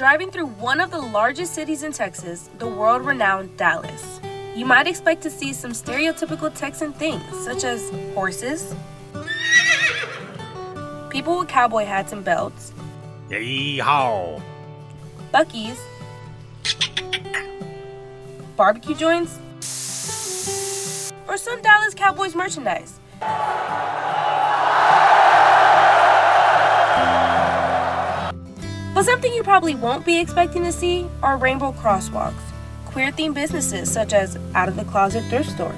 driving through one of the largest cities in Texas, the world renowned Dallas. You might expect to see some stereotypical Texan things, such as horses, people with cowboy hats and belts, Yeehaw! Buc-ee's, barbecue joints, or some Dallas Cowboys merchandise. But something you probably won't be expecting to see are rainbow crosswalks, queer themed businesses such as Out of the Closet Thrift Store,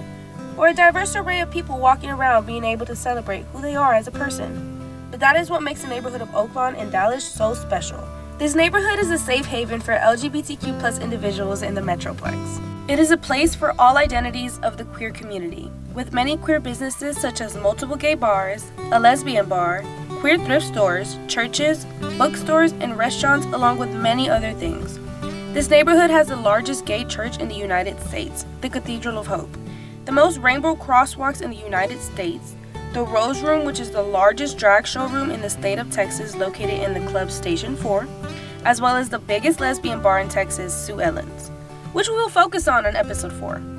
or a diverse array of people walking around being able to celebrate who they are as a person. But that is what makes the neighborhood of Oaklawn and Dallas so special. This neighborhood is a safe haven for LGBTQ individuals in the Metroplex. It is a place for all identities of the queer community, with many queer businesses such as multiple gay bars, a lesbian bar, queer thrift stores, churches, bookstores, and restaurants, along with many other things. This neighborhood has the largest gay church in the United States, the Cathedral of Hope, the most rainbow crosswalks in the United States, the Rose Room, which is the largest drag showroom in the state of Texas, located in the club Station 4, as well as the biggest lesbian bar in Texas, Sue Ellen's, which we will focus on in episode 4.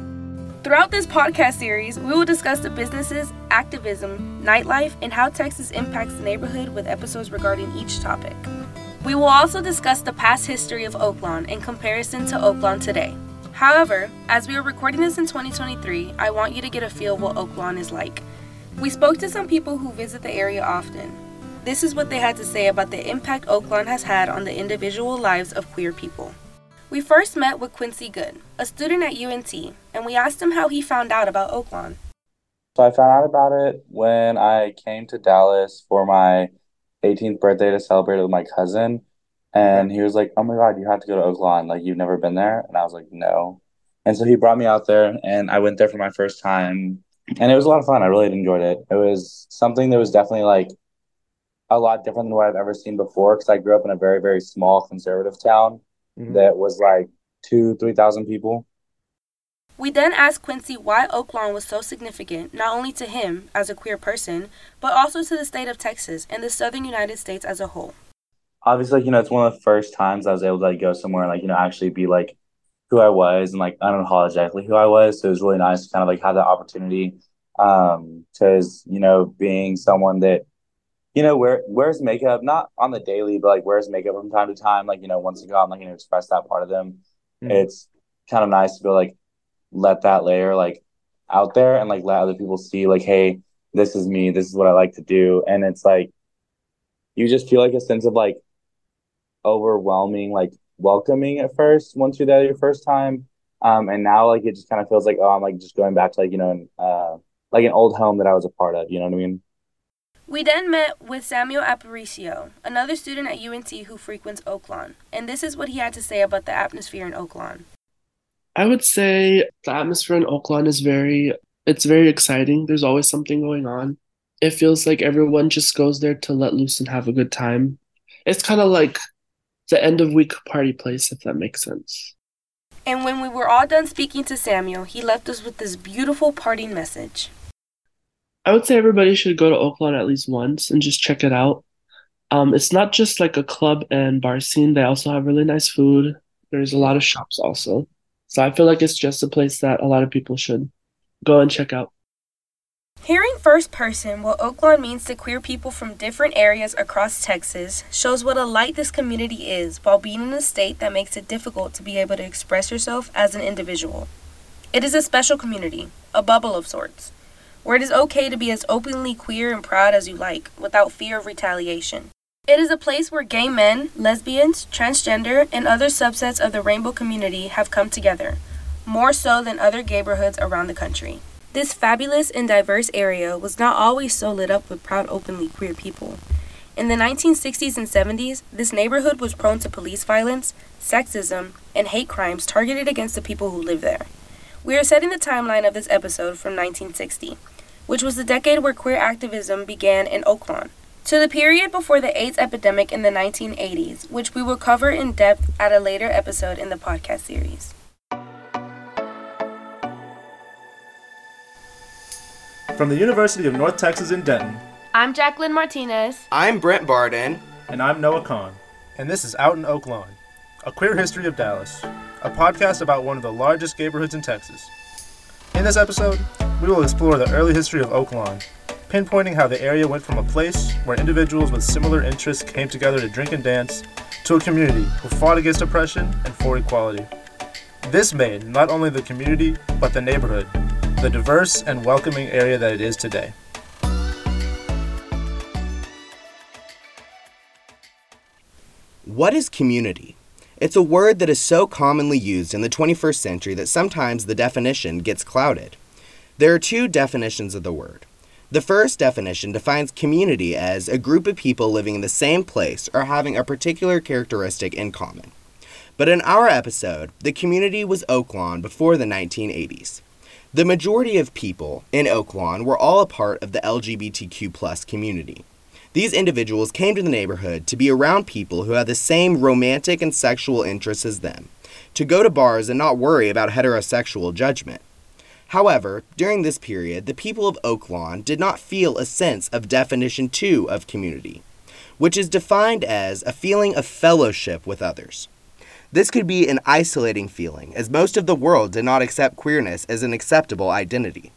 Throughout this podcast series, we will discuss the businesses, activism, nightlife, and how Texas impacts the neighborhood with episodes regarding each topic. We will also discuss the past history of Oaklawn in comparison to Oaklawn today. However, as we are recording this in 2023, I want you to get a feel of what Oaklawn is like. We spoke to some people who visit the area often. This is what they had to say about the impact Oaklawn has had on the individual lives of queer people. We first met with Quincy Good, a student at UNT, and we asked him how he found out about Oaklawn. So I found out about it when I came to Dallas for my 18th birthday to celebrate it with my cousin. And he was like, Oh my God, you have to go to Oaklawn. Like, you've never been there? And I was like, No. And so he brought me out there, and I went there for my first time. And it was a lot of fun. I really enjoyed it. It was something that was definitely like a lot different than what I've ever seen before because I grew up in a very, very small conservative town Mhm. that was like two, 3,000 people. We then asked Quincy why Oaklawn was so significant, not only to him as a queer person, but also to the state of Texas and the southern United States as a whole. obviously, like, you know, it's one of the first times I was able to like go somewhere and like, you know, actually be like who I was and like unapologetically who I was. So it was really nice to kind of like have that opportunity. Um, because, you know, being someone that, you know, wear wears makeup, not on the daily, but like wears makeup from time to time, like, you know, once you go out and like, you know, express that part of them. Mhm. It's kind of nice to be like let that layer like out there and like let other people see like, hey, this is me, this is what I like to do. And it's like you just feel like a sense of like overwhelming, like welcoming at first once you're there your first time. Um, and now like it just kind of feels like oh, I'm like just going back to like you know, an, uh, like an old home that I was a part of. You know what I mean? We then met with Samuel Aparicio, another student at UNT who frequents Oaklawn, and this is what he had to say about the atmosphere in Oaklawn. I would say the atmosphere in Oaklawn is very it's very exciting. There's always something going on. It feels like everyone just goes there to let loose and have a good time. It's kind of like the end of week party place, if that makes sense. And when we were all done speaking to Samuel, he left us with this beautiful parting message. I would say everybody should go to Oaklawn at least once and just check it out. Um, it's not just like a club and bar scene. They also have really nice food. There's a lot of shops also. So I feel like it's just a place that a lot of people should go and check out. Hearing first person what Oaklawn means to queer people from different areas across Texas shows what a light this community is while being in a state that makes it difficult to be able to express yourself as an individual. It is a special community, a bubble of sorts, where it is okay to be as openly queer and proud as you like without fear of retaliation. It is a place where gay men, lesbians, transgender, and other subsets of the rainbow community have come together, more so than other neighborhoods around the country. This fabulous and diverse area was not always so lit up with proud, openly queer people. In the 1960s and 70s, this neighborhood was prone to police violence, sexism, and hate crimes targeted against the people who live there. We are setting the timeline of this episode from 1960, which was the decade where queer activism began in Oaklawn, to the period before the AIDS epidemic in the 1980s, which we will cover in depth at a later episode in the podcast series. From the University of North Texas in Denton, I'm Jacqueline Martinez. I'm Brent Barden. and I'm Noah Kahn. And this is Out in Oak Lawn, A Queer History of Dallas, a podcast about one of the largest neighborhoods in Texas. In this episode, we will explore the early history of Oak Lawn, pinpointing how the area went from a place where individuals with similar interests came together to drink and dance to a community who fought against oppression and for equality. This made not only the community, but the neighborhood, the diverse and welcoming area that it is today. What is community? It's a word that is so commonly used in the 21st century that sometimes the definition gets clouded. There are two definitions of the word. The first definition defines community as a group of people living in the same place or having a particular characteristic in common. But in our episode, the community was Oaklawn before the 1980s. The majority of people in Oaklawn were all a part of the LGBTQ community. These individuals came to the neighborhood to be around people who had the same romantic and sexual interests as them, to go to bars and not worry about heterosexual judgment. However, during this period, the people of Oaklawn did not feel a sense of definition two of community, which is defined as a feeling of fellowship with others. This could be an isolating feeling, as most of the world did not accept queerness as an acceptable identity.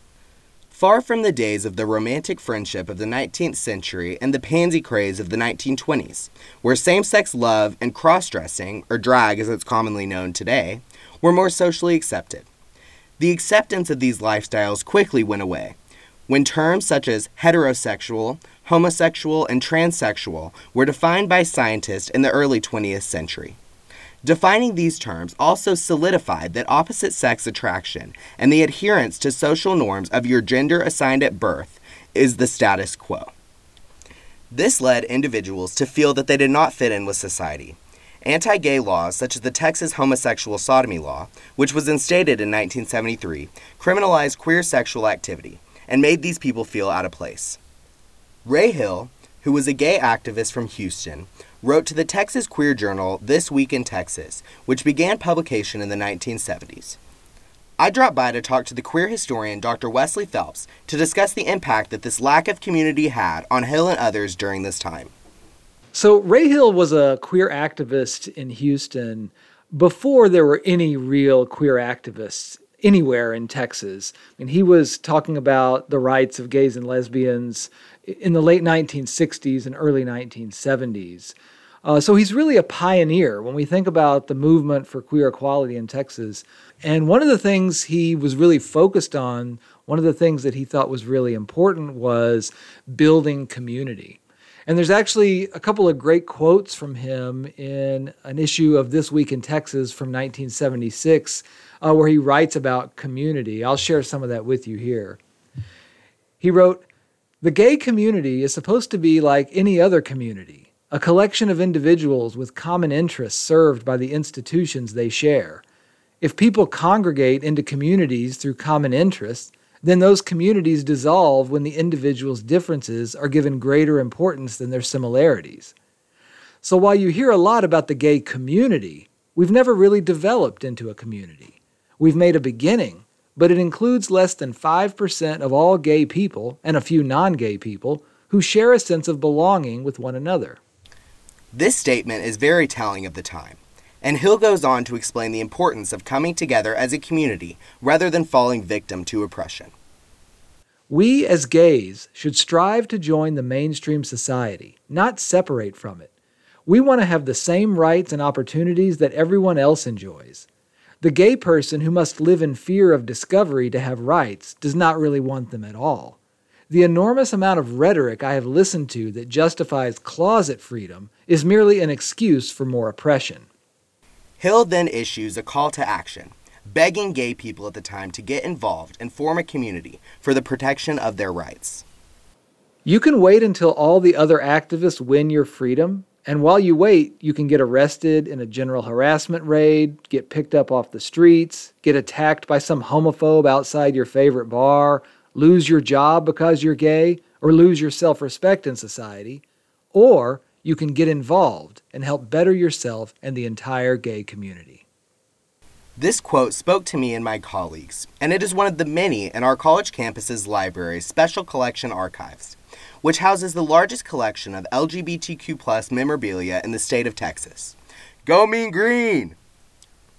Far from the days of the romantic friendship of the 19th century and the pansy craze of the 1920s, where same sex love and cross dressing, or drag as it's commonly known today, were more socially accepted. The acceptance of these lifestyles quickly went away when terms such as heterosexual, homosexual, and transsexual were defined by scientists in the early 20th century. Defining these terms also solidified that opposite sex attraction and the adherence to social norms of your gender assigned at birth is the status quo. This led individuals to feel that they did not fit in with society. Anti gay laws, such as the Texas homosexual sodomy law, which was instated in 1973, criminalized queer sexual activity and made these people feel out of place. Ray Hill, who was a gay activist from Houston, wrote to the Texas queer journal This Week in Texas, which began publication in the 1970s. I dropped by to talk to the queer historian Dr. Wesley Phelps to discuss the impact that this lack of community had on Hill and others during this time. So, Ray Hill was a queer activist in Houston before there were any real queer activists anywhere in Texas. I mean, he was talking about the rights of gays and lesbians in the late 1960s and early 1970s. Uh, so he's really a pioneer when we think about the movement for queer equality in Texas. And one of the things he was really focused on, one of the things that he thought was really important was building community. And there's actually a couple of great quotes from him in an issue of This Week in Texas from 1976, uh, where he writes about community. I'll share some of that with you here. He wrote, The gay community is supposed to be like any other community a collection of individuals with common interests served by the institutions they share. If people congregate into communities through common interests, then those communities dissolve when the individuals' differences are given greater importance than their similarities. So while you hear a lot about the gay community, we've never really developed into a community. We've made a beginning, but it includes less than 5% of all gay people and a few non gay people who share a sense of belonging with one another. This statement is very telling of the time, and Hill goes on to explain the importance of coming together as a community rather than falling victim to oppression. We as gays should strive to join the mainstream society, not separate from it. We want to have the same rights and opportunities that everyone else enjoys. The gay person who must live in fear of discovery to have rights does not really want them at all. The enormous amount of rhetoric I have listened to that justifies closet freedom is merely an excuse for more oppression. Hill then issues a call to action, begging gay people at the time to get involved and form a community for the protection of their rights. You can wait until all the other activists win your freedom, and while you wait, you can get arrested in a general harassment raid, get picked up off the streets, get attacked by some homophobe outside your favorite bar, lose your job because you're gay, or lose your self respect in society, or you can get involved and help better yourself and the entire gay community. This quote spoke to me and my colleagues, and it is one of the many in our college campus's library's Special Collection Archives, which houses the largest collection of LGBTQ memorabilia in the state of Texas. Go Mean Green!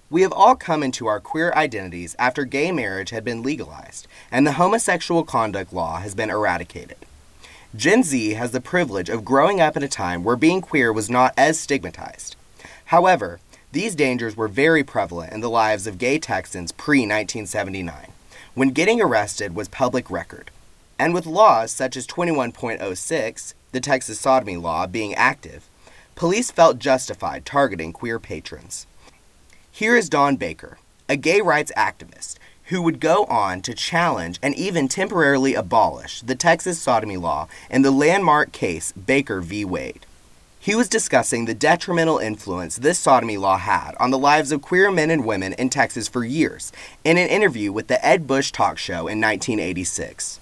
We have all come into our queer identities after gay marriage had been legalized and the homosexual conduct law has been eradicated. Gen Z has the privilege of growing up in a time where being queer was not as stigmatized. However, these dangers were very prevalent in the lives of gay Texans pre 1979, when getting arrested was public record. And with laws such as 21.06, the Texas sodomy law, being active, police felt justified targeting queer patrons. Here is Don Baker, a gay rights activist who would go on to challenge and even temporarily abolish the Texas sodomy law in the landmark case Baker v. Wade. He was discussing the detrimental influence this sodomy law had on the lives of queer men and women in Texas for years in an interview with the Ed Bush talk show in 1986.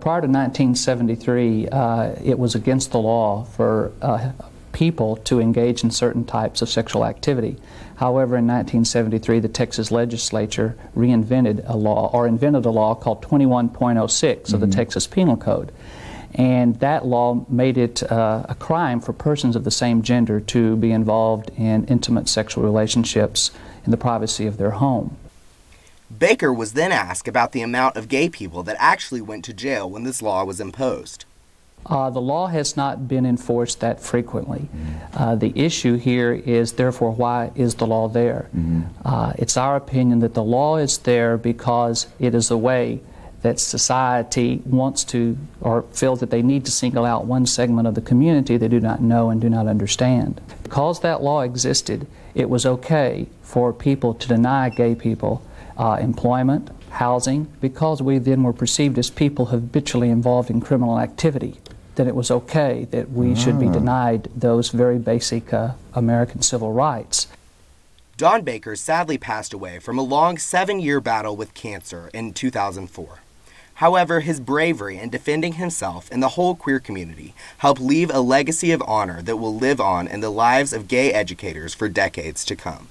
Prior to 1973, uh, it was against the law for uh, people to engage in certain types of sexual activity. However, in 1973, the Texas legislature reinvented a law or invented a law called 21.06 mm-hmm. of the mm-hmm. Texas Penal Code. And that law made it uh, a crime for persons of the same gender to be involved in intimate sexual relationships in the privacy of their home. Baker was then asked about the amount of gay people that actually went to jail when this law was imposed. Uh, the law has not been enforced that frequently. Mm-hmm. Uh, the issue here is, therefore, why is the law there? Mm-hmm. Uh, it's our opinion that the law is there because it is a way that society wants to or feels that they need to single out one segment of the community they do not know and do not understand. Because that law existed, it was okay for people to deny gay people uh, employment, housing, because we then were perceived as people habitually involved in criminal activity that it was okay that we should be ah. denied those very basic uh, American civil rights. Don Baker sadly passed away from a long seven year battle with cancer in 2004. However, his bravery in defending himself and the whole queer community helped leave a legacy of honor that will live on in the lives of gay educators for decades to come.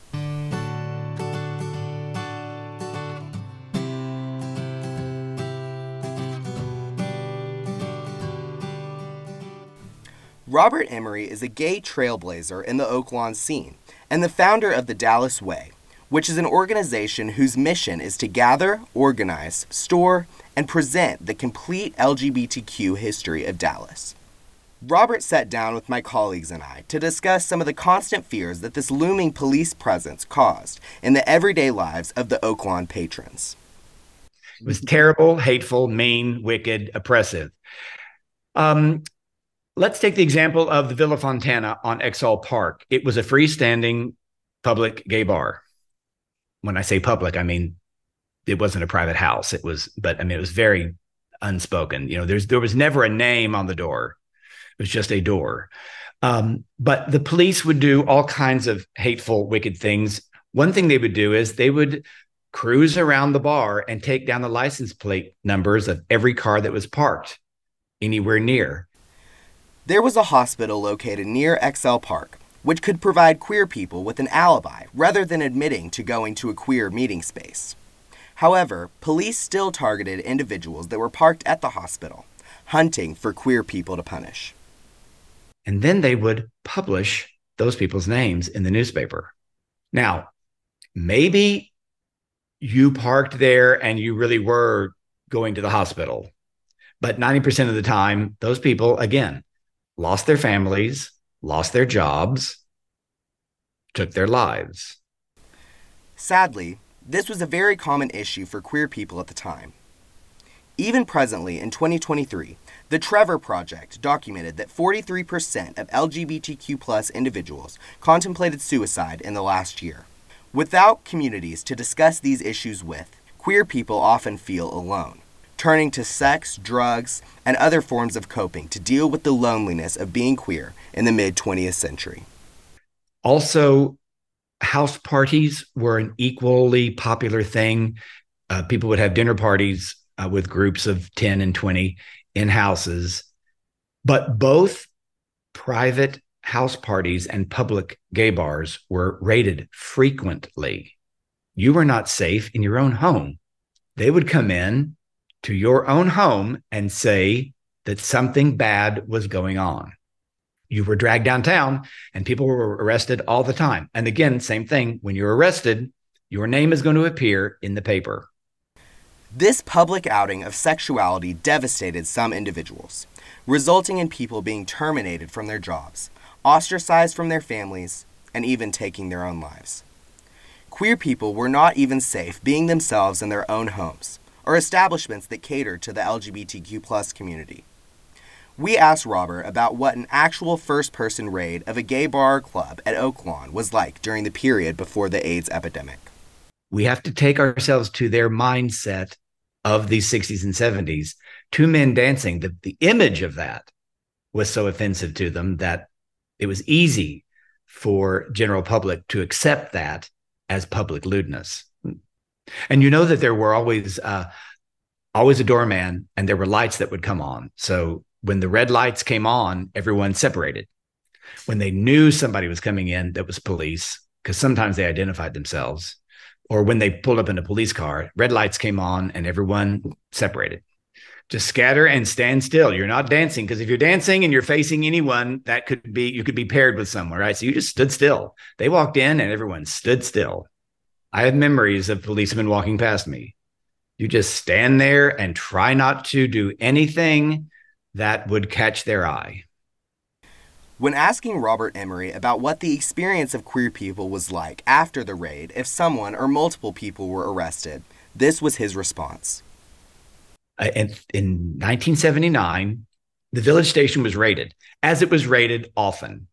Robert Emery is a gay trailblazer in the Oaklawn scene and the founder of the Dallas Way, which is an organization whose mission is to gather, organize, store, and present the complete LGBTQ history of Dallas. Robert sat down with my colleagues and I to discuss some of the constant fears that this looming police presence caused in the everyday lives of the Oaklawn patrons. It was terrible, hateful, mean, wicked, oppressive. Um, let's take the example of the Villa Fontana on Exall Park. It was a freestanding public gay bar. When I say public, I mean it wasn't a private house. It was, but I mean, it was very unspoken. You know, there's there was never a name on the door. It was just a door. Um, but the police would do all kinds of hateful, wicked things. One thing they would do is they would cruise around the bar and take down the license plate numbers of every car that was parked anywhere near. There was a hospital located near Exall Park, which could provide queer people with an alibi rather than admitting to going to a queer meeting space. However, police still targeted individuals that were parked at the hospital, hunting for queer people to punish. And then they would publish those people's names in the newspaper. Now, maybe you parked there and you really were going to the hospital. But 90% of the time, those people, again, lost their families, lost their jobs, took their lives. Sadly, this was a very common issue for queer people at the time. Even presently, in 2023, the Trevor Project documented that 43% of LGBTQ individuals contemplated suicide in the last year. Without communities to discuss these issues with, queer people often feel alone turning to sex, drugs, and other forms of coping to deal with the loneliness of being queer in the mid 20th century. Also, house parties were an equally popular thing. Uh, people would have dinner parties uh, with groups of 10 and 20 in houses. But both private house parties and public gay bars were raided frequently. You were not safe in your own home. They would come in to your own home and say that something bad was going on. you were dragged downtown and people were arrested all the time. And again, same thing. When you're arrested, your name is going to appear in the paper. This public outing of sexuality devastated some individuals, resulting in people being terminated from their jobs, ostracized from their families, and even taking their own lives. Queer people were not even safe being themselves in their own homes or establishments that cater to the LGBTQ plus community. We asked Robert about what an actual first person raid of a gay bar or club at Oaklawn was like during the period before the AIDS epidemic. We have to take ourselves to their mindset of the 60s and 70s. Two men dancing, the, the image of that was so offensive to them that it was easy for general public to accept that as public lewdness. And you know that there were always uh, always a doorman, and there were lights that would come on. So when the red lights came on, everyone separated. When they knew somebody was coming in that was police, because sometimes they identified themselves, or when they pulled up in a police car, red lights came on and everyone separated. Just scatter and stand still. You're not dancing because if you're dancing and you're facing anyone, that could be you could be paired with someone, right? So you just stood still. They walked in and everyone stood still. I have memories of policemen walking past me. You just stand there and try not to do anything that would catch their eye. When asking Robert Emery about what the experience of queer people was like after the raid if someone or multiple people were arrested, this was his response. Uh, in, in 1979, the village station was raided, as it was raided often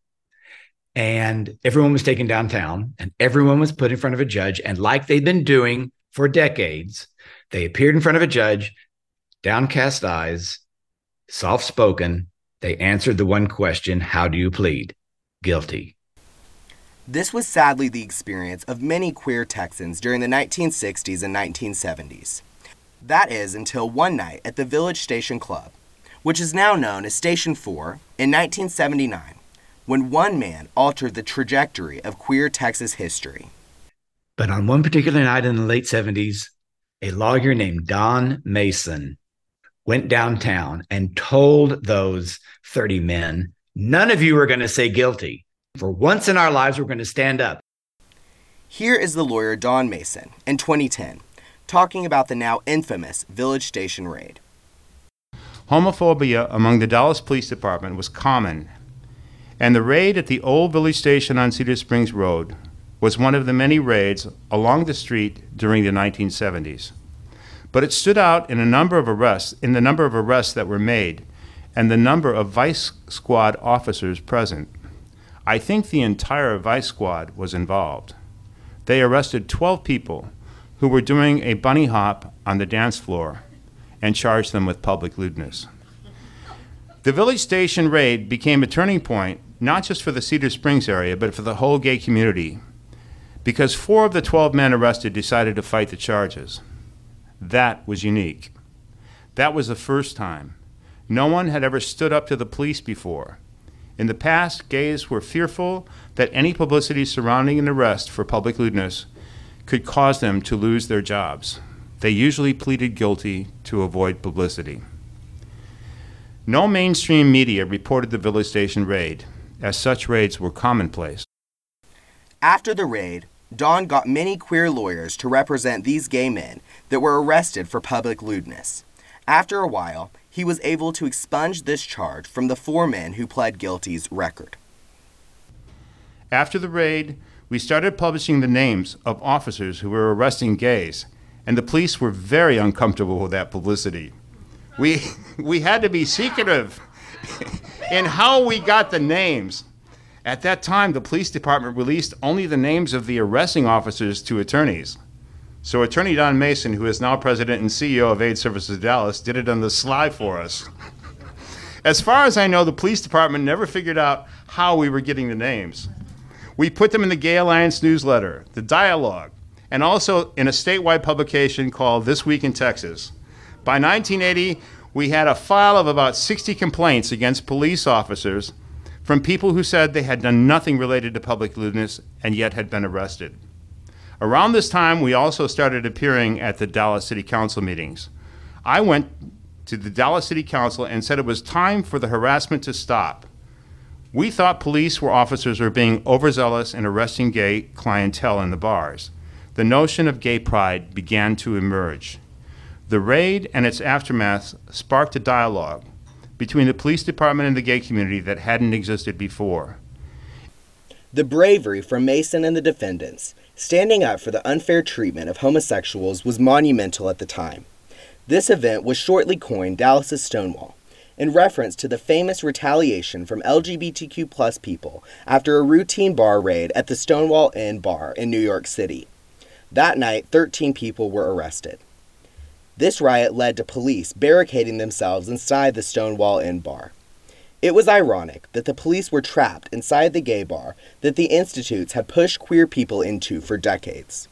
and everyone was taken downtown and everyone was put in front of a judge and like they'd been doing for decades they appeared in front of a judge downcast eyes soft spoken they answered the one question how do you plead guilty? This was sadly the experience of many queer Texans during the 1960s and 1970s. That is until one night at the Village Station Club, which is now known as Station 4, in 1979 when one man altered the trajectory of queer Texas history. But on one particular night in the late 70s, a lawyer named Don Maison went downtown and told those 30 men, None of you are going to say guilty. For once in our lives, we're going to stand up. Here is the lawyer Don Maison in 2010 talking about the now infamous Village Station raid. Homophobia among the Dallas Police Department was common and the raid at the old village station on Cedar Springs Road was one of the many raids along the street during the 1970s. But it stood out in a number of arrests, in the number of arrests that were made and the number of vice squad officers present. I think the entire vice squad was involved. They arrested 12 people who were doing a bunny hop on the dance floor and charged them with public lewdness. The village station raid became a turning point not just for the Cedar Springs area, but for the whole gay community, because four of the 12 men arrested decided to fight the charges. That was unique. That was the first time. No one had ever stood up to the police before. In the past, gays were fearful that any publicity surrounding an arrest for public lewdness could cause them to lose their jobs. They usually pleaded guilty to avoid publicity. No mainstream media reported the Village Station raid, as such raids were commonplace. After the raid, Don got many queer lawyers to represent these gay men that were arrested for public lewdness. After a while, he was able to expunge this charge from the four men who pled guilty's record. After the raid, we started publishing the names of officers who were arresting gays, and the police were very uncomfortable with that publicity. We, we had to be secretive in how we got the names. At that time, the police department released only the names of the arresting officers to attorneys. So, Attorney Don Maison, who is now president and CEO of AIDS Services Dallas, did it on the sly for us. As far as I know, the police department never figured out how we were getting the names. We put them in the Gay Alliance newsletter, the Dialogue, and also in a statewide publication called This Week in Texas. By 1980, we had a file of about 60 complaints against police officers from people who said they had done nothing related to public lewdness and yet had been arrested. Around this time, we also started appearing at the Dallas City Council meetings. I went to the Dallas City Council and said it was time for the harassment to stop. We thought police were officers were being overzealous in arresting gay clientele in the bars. The notion of gay pride began to emerge. The raid and its aftermath sparked a dialogue between the police department and the gay community that hadn't existed before. The bravery from Maison and the defendants, standing up for the unfair treatment of homosexuals, was monumental at the time. This event was shortly coined Dallas's Stonewall, in reference to the famous retaliation from LGBTQ plus people after a routine bar raid at the Stonewall Inn bar in New York City. That night, 13 people were arrested. This riot led to police barricading themselves inside the Stonewall Inn bar. It was ironic that the police were trapped inside the gay bar that the institutes had pushed queer people into for decades.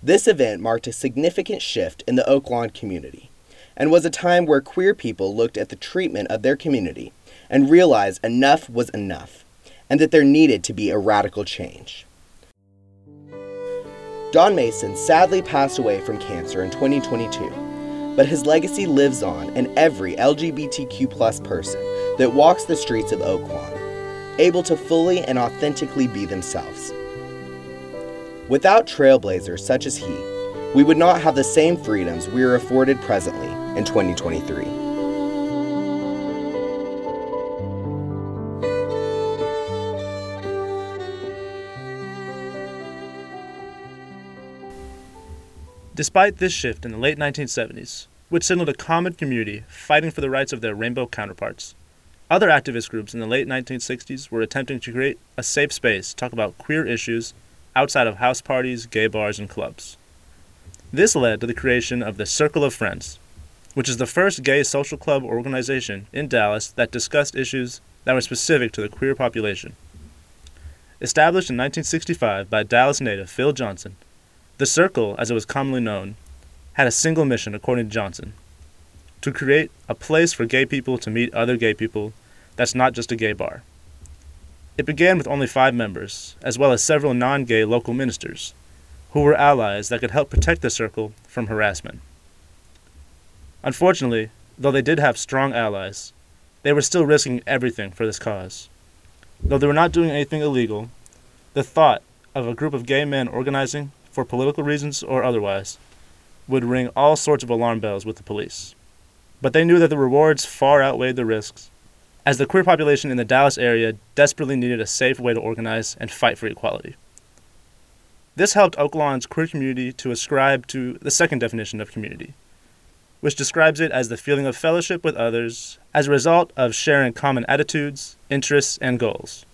This event marked a significant shift in the Oaklawn community and was a time where queer people looked at the treatment of their community and realized enough was enough and that there needed to be a radical change. Don Maison sadly passed away from cancer in 2022, but his legacy lives on in every LGBTQ person that walks the streets of Oaklawn, able to fully and authentically be themselves. Without trailblazers such as he, we would not have the same freedoms we are afforded presently in 2023. Despite this shift in the late 1970s, which signaled a common community fighting for the rights of their rainbow counterparts, other activist groups in the late 1960s were attempting to create a safe space to talk about queer issues outside of house parties, gay bars, and clubs. This led to the creation of the Circle of Friends, which is the first gay social club organization in Dallas that discussed issues that were specific to the queer population. Established in 1965 by Dallas native Phil Johnson, the Circle, as it was commonly known, had a single mission, according to Johnson to create a place for gay people to meet other gay people that's not just a gay bar. It began with only five members, as well as several non gay local ministers, who were allies that could help protect the circle from harassment. Unfortunately, though they did have strong allies, they were still risking everything for this cause. Though they were not doing anything illegal, the thought of a group of gay men organizing, for political reasons or otherwise, would ring all sorts of alarm bells with the police. But they knew that the rewards far outweighed the risks, as the queer population in the Dallas area desperately needed a safe way to organize and fight for equality. This helped Oaklawn's queer community to ascribe to the second definition of community, which describes it as the feeling of fellowship with others as a result of sharing common attitudes, interests, and goals.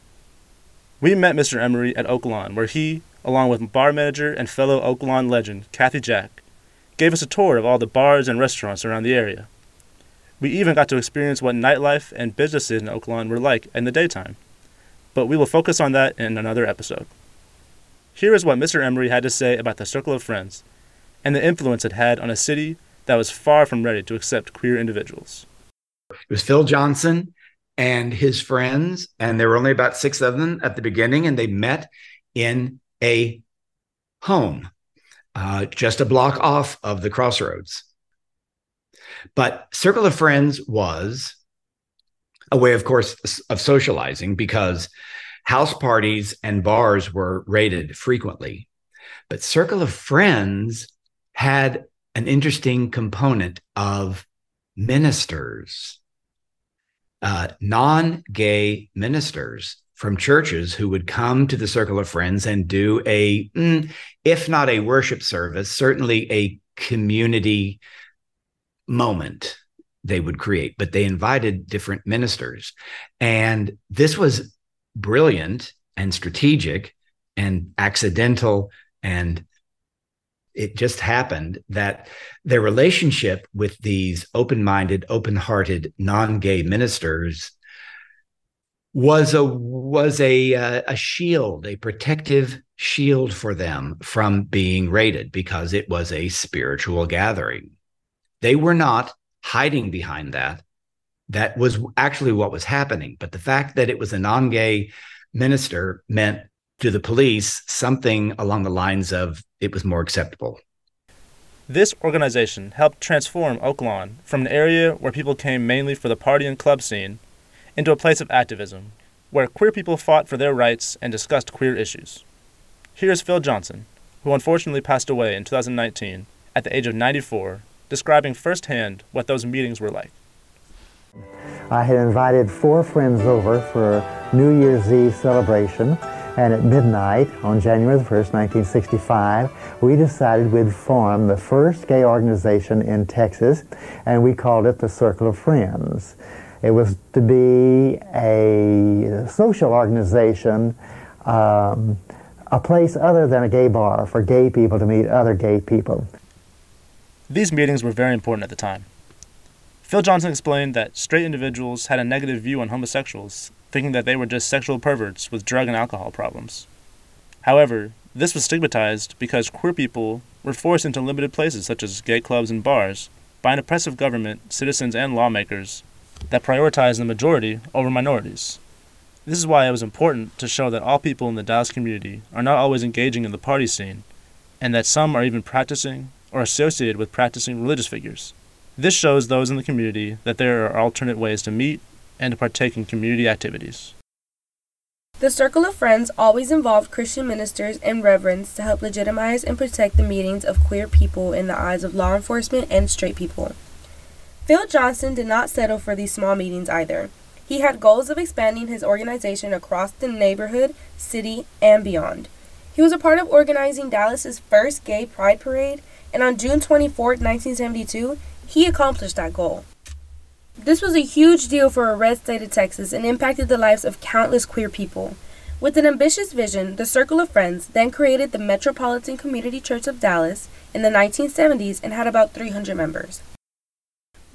We met Mr. Emery at Oaklawn, where he, along with bar manager and fellow Oaklawn legend Kathy Jack, gave us a tour of all the bars and restaurants around the area. We even got to experience what nightlife and businesses in Oaklawn were like in the daytime. But we will focus on that in another episode. Here is what Mr. Emery had to say about the Circle of Friends and the influence it had on a city that was far from ready to accept queer individuals. It was Phil Johnson and his friends, and there were only about six of them at the beginning, and they met in a home uh, just a block off of the crossroads. But Circle of Friends was a way, of course, of socializing because house parties and bars were raided frequently. But Circle of Friends had an interesting component of ministers, uh, non gay ministers from churches who would come to the Circle of Friends and do a, mm, if not a worship service, certainly a community moment they would create, but they invited different ministers. And this was brilliant and strategic and accidental and it just happened that their relationship with these open-minded open-hearted non-gay ministers was a was a uh, a shield a protective shield for them from being raided because it was a spiritual gathering they were not hiding behind that. That was actually what was happening. But the fact that it was a non gay minister meant to the police something along the lines of it was more acceptable. This organization helped transform Oaklawn from an area where people came mainly for the party and club scene into a place of activism, where queer people fought for their rights and discussed queer issues. Here's Phil Johnson, who unfortunately passed away in 2019 at the age of 94, describing firsthand what those meetings were like. I had invited four friends over for a New Year's Eve celebration, and at midnight on January the 1st, 1965, we decided we'd form the first gay organization in Texas, and we called it the Circle of Friends. It was to be a social organization, um, a place other than a gay bar for gay people to meet other gay people. These meetings were very important at the time. Phil Johnson explained that straight individuals had a negative view on homosexuals, thinking that they were just sexual perverts with drug and alcohol problems. However, this was stigmatized because queer people were forced into limited places such as gay clubs and bars by an oppressive government, citizens, and lawmakers that prioritized the majority over minorities. This is why it was important to show that all people in the Dallas community are not always engaging in the party scene, and that some are even practicing or associated with practicing religious figures. This shows those in the community that there are alternate ways to meet and to partake in community activities. The Circle of Friends always involved Christian ministers and reverends to help legitimize and protect the meetings of queer people in the eyes of law enforcement and straight people. Phil Johnson did not settle for these small meetings either. He had goals of expanding his organization across the neighborhood, city, and beyond. He was a part of organizing Dallas's first gay pride parade, and on June 24, 1972, he accomplished that goal. This was a huge deal for a red state of Texas and impacted the lives of countless queer people. With an ambitious vision, the Circle of Friends then created the Metropolitan Community Church of Dallas in the 1970s and had about 300 members.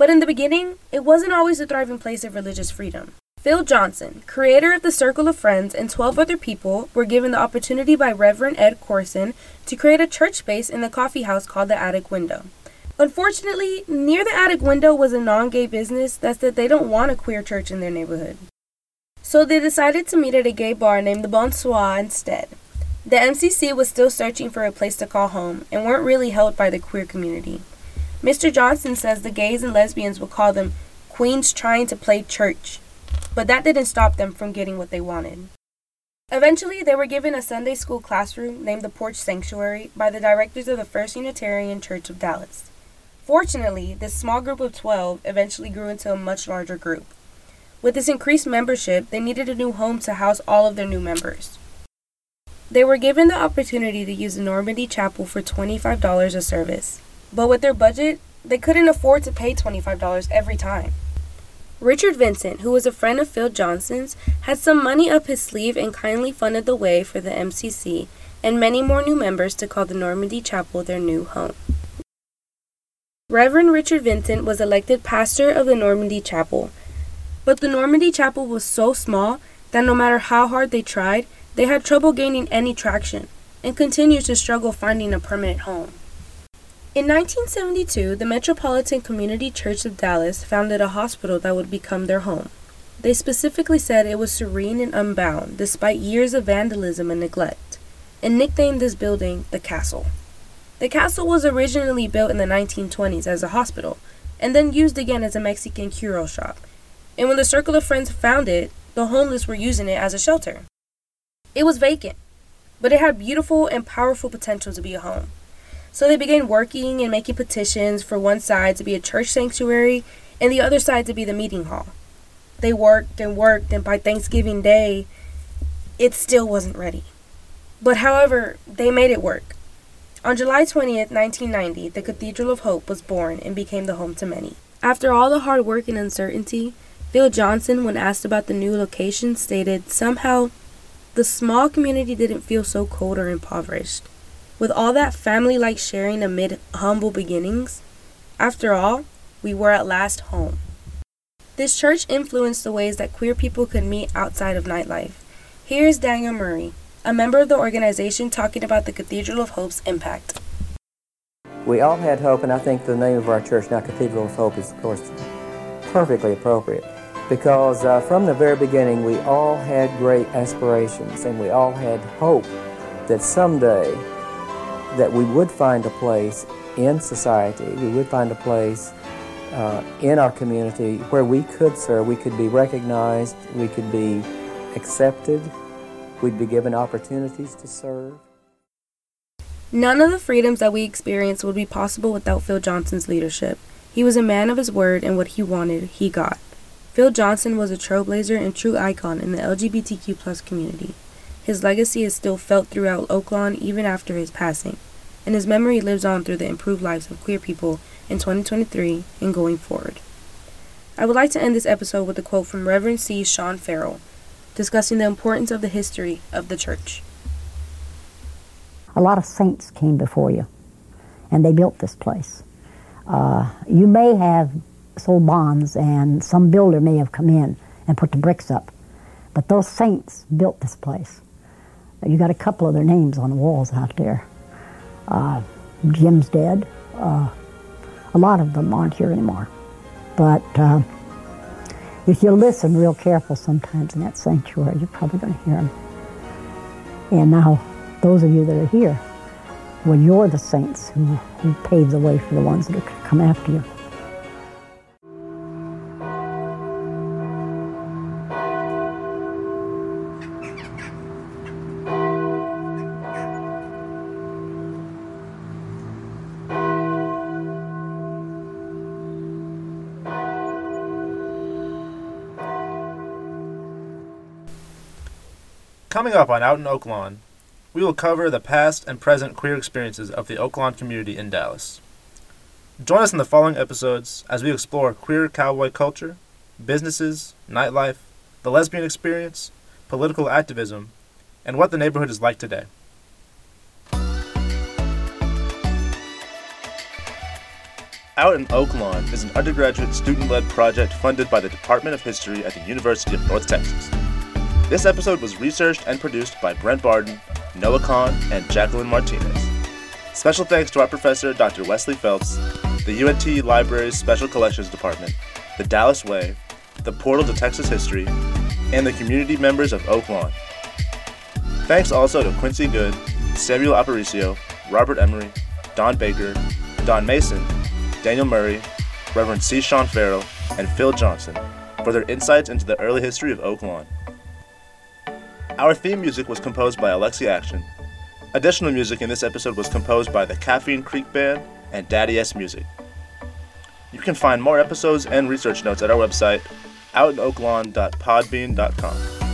But in the beginning, it wasn't always a thriving place of religious freedom. Phil Johnson, creator of the Circle of Friends, and 12 other people were given the opportunity by Reverend Ed Corson to create a church space in the coffee house called the Attic Window. Unfortunately, near the attic window was a non gay business that said they don't want a queer church in their neighborhood. So they decided to meet at a gay bar named the Bonsoir instead. The MCC was still searching for a place to call home and weren't really held by the queer community. Mr. Johnson says the gays and lesbians would call them queens trying to play church, but that didn't stop them from getting what they wanted. Eventually, they were given a Sunday school classroom named the Porch Sanctuary by the directors of the First Unitarian Church of Dallas. Fortunately, this small group of 12 eventually grew into a much larger group. With this increased membership, they needed a new home to house all of their new members. They were given the opportunity to use the Normandy Chapel for $25 a service, but with their budget, they couldn't afford to pay $25 every time. Richard Vincent, who was a friend of Phil Johnson's, had some money up his sleeve and kindly funded the way for the MCC and many more new members to call the Normandy Chapel their new home. Reverend Richard Vincent was elected pastor of the Normandy Chapel. But the Normandy Chapel was so small that no matter how hard they tried, they had trouble gaining any traction and continued to struggle finding a permanent home. In 1972, the Metropolitan Community Church of Dallas founded a hospital that would become their home. They specifically said it was serene and unbound despite years of vandalism and neglect, and nicknamed this building the Castle. The castle was originally built in the 1920s as a hospital and then used again as a Mexican curio shop. And when the Circle of Friends found it, the homeless were using it as a shelter. It was vacant, but it had beautiful and powerful potential to be a home. So they began working and making petitions for one side to be a church sanctuary and the other side to be the meeting hall. They worked and worked, and by Thanksgiving Day, it still wasn't ready. But however, they made it work. On July 20th, 1990, the Cathedral of Hope was born and became the home to many. After all the hard work and uncertainty, Phil Johnson, when asked about the new location, stated somehow the small community didn't feel so cold or impoverished. With all that family like sharing amid humble beginnings, after all, we were at last home. This church influenced the ways that queer people could meet outside of nightlife. Here is Daniel Murray, a member of the organization talking about the Cathedral of Hope's impact. We all had hope, and I think the name of our church now, Cathedral of Hope, is of course perfectly appropriate because uh, from the very beginning we all had great aspirations and we all had hope that someday that we would find a place in society, we would find a place uh, in our community where we could serve, we could be recognized, we could be accepted, we'd be given opportunities to serve. None of the freedoms that we experience would be possible without Phil Johnson's leadership. He was a man of his word, and what he wanted, he got. Phil Johnson was a trailblazer and true icon in the LGBTQ community. His legacy is still felt throughout Oaklawn even after his passing, and his memory lives on through the improved lives of queer people in 2023 and going forward. I would like to end this episode with a quote from Reverend C. Sean Farrell, discussing the importance of the history of the church. A lot of saints came before you, and they built this place. Uh, you may have sold bonds, and some builder may have come in and put the bricks up, but those saints built this place. You got a couple of their names on the walls out there. Uh, Jim's dead. Uh, a lot of them aren't here anymore. But uh, if you listen real careful sometimes in that sanctuary, you're probably going to hear them. And now, those of you that are here, well, you're the saints who, who paved the way for the ones that are come after you. Coming up on Out in Oaklawn, we will cover the past and present queer experiences of the Oaklawn community in Dallas. Join us in the following episodes as we explore queer cowboy culture, businesses, nightlife, the lesbian experience, political activism, and what the neighborhood is like today. Out in Oaklawn is an undergraduate student led project funded by the Department of History at the University of North Texas. This episode was researched and produced by Brent Barden, Noah Kahn, and Jacqueline Martinez. Special thanks to our professor, Dr. Wesley Phelps, the UNT Library's Special Collections Department, the Dallas Way, the Portal to Texas History, and the community members of Oak Lawn. Thanks also to Quincy Good, Samuel Aparicio, Robert Emery, Don Baker, Don Maison, Daniel Murray, Reverend C. Sean Farrell, and Phil Johnson for their insights into the early history of Oaklawn. Our theme music was composed by Alexi Action. Additional music in this episode was composed by the Caffeine Creek Band and Daddy S Music. You can find more episodes and research notes at our website, outinoaklawn.podbean.com.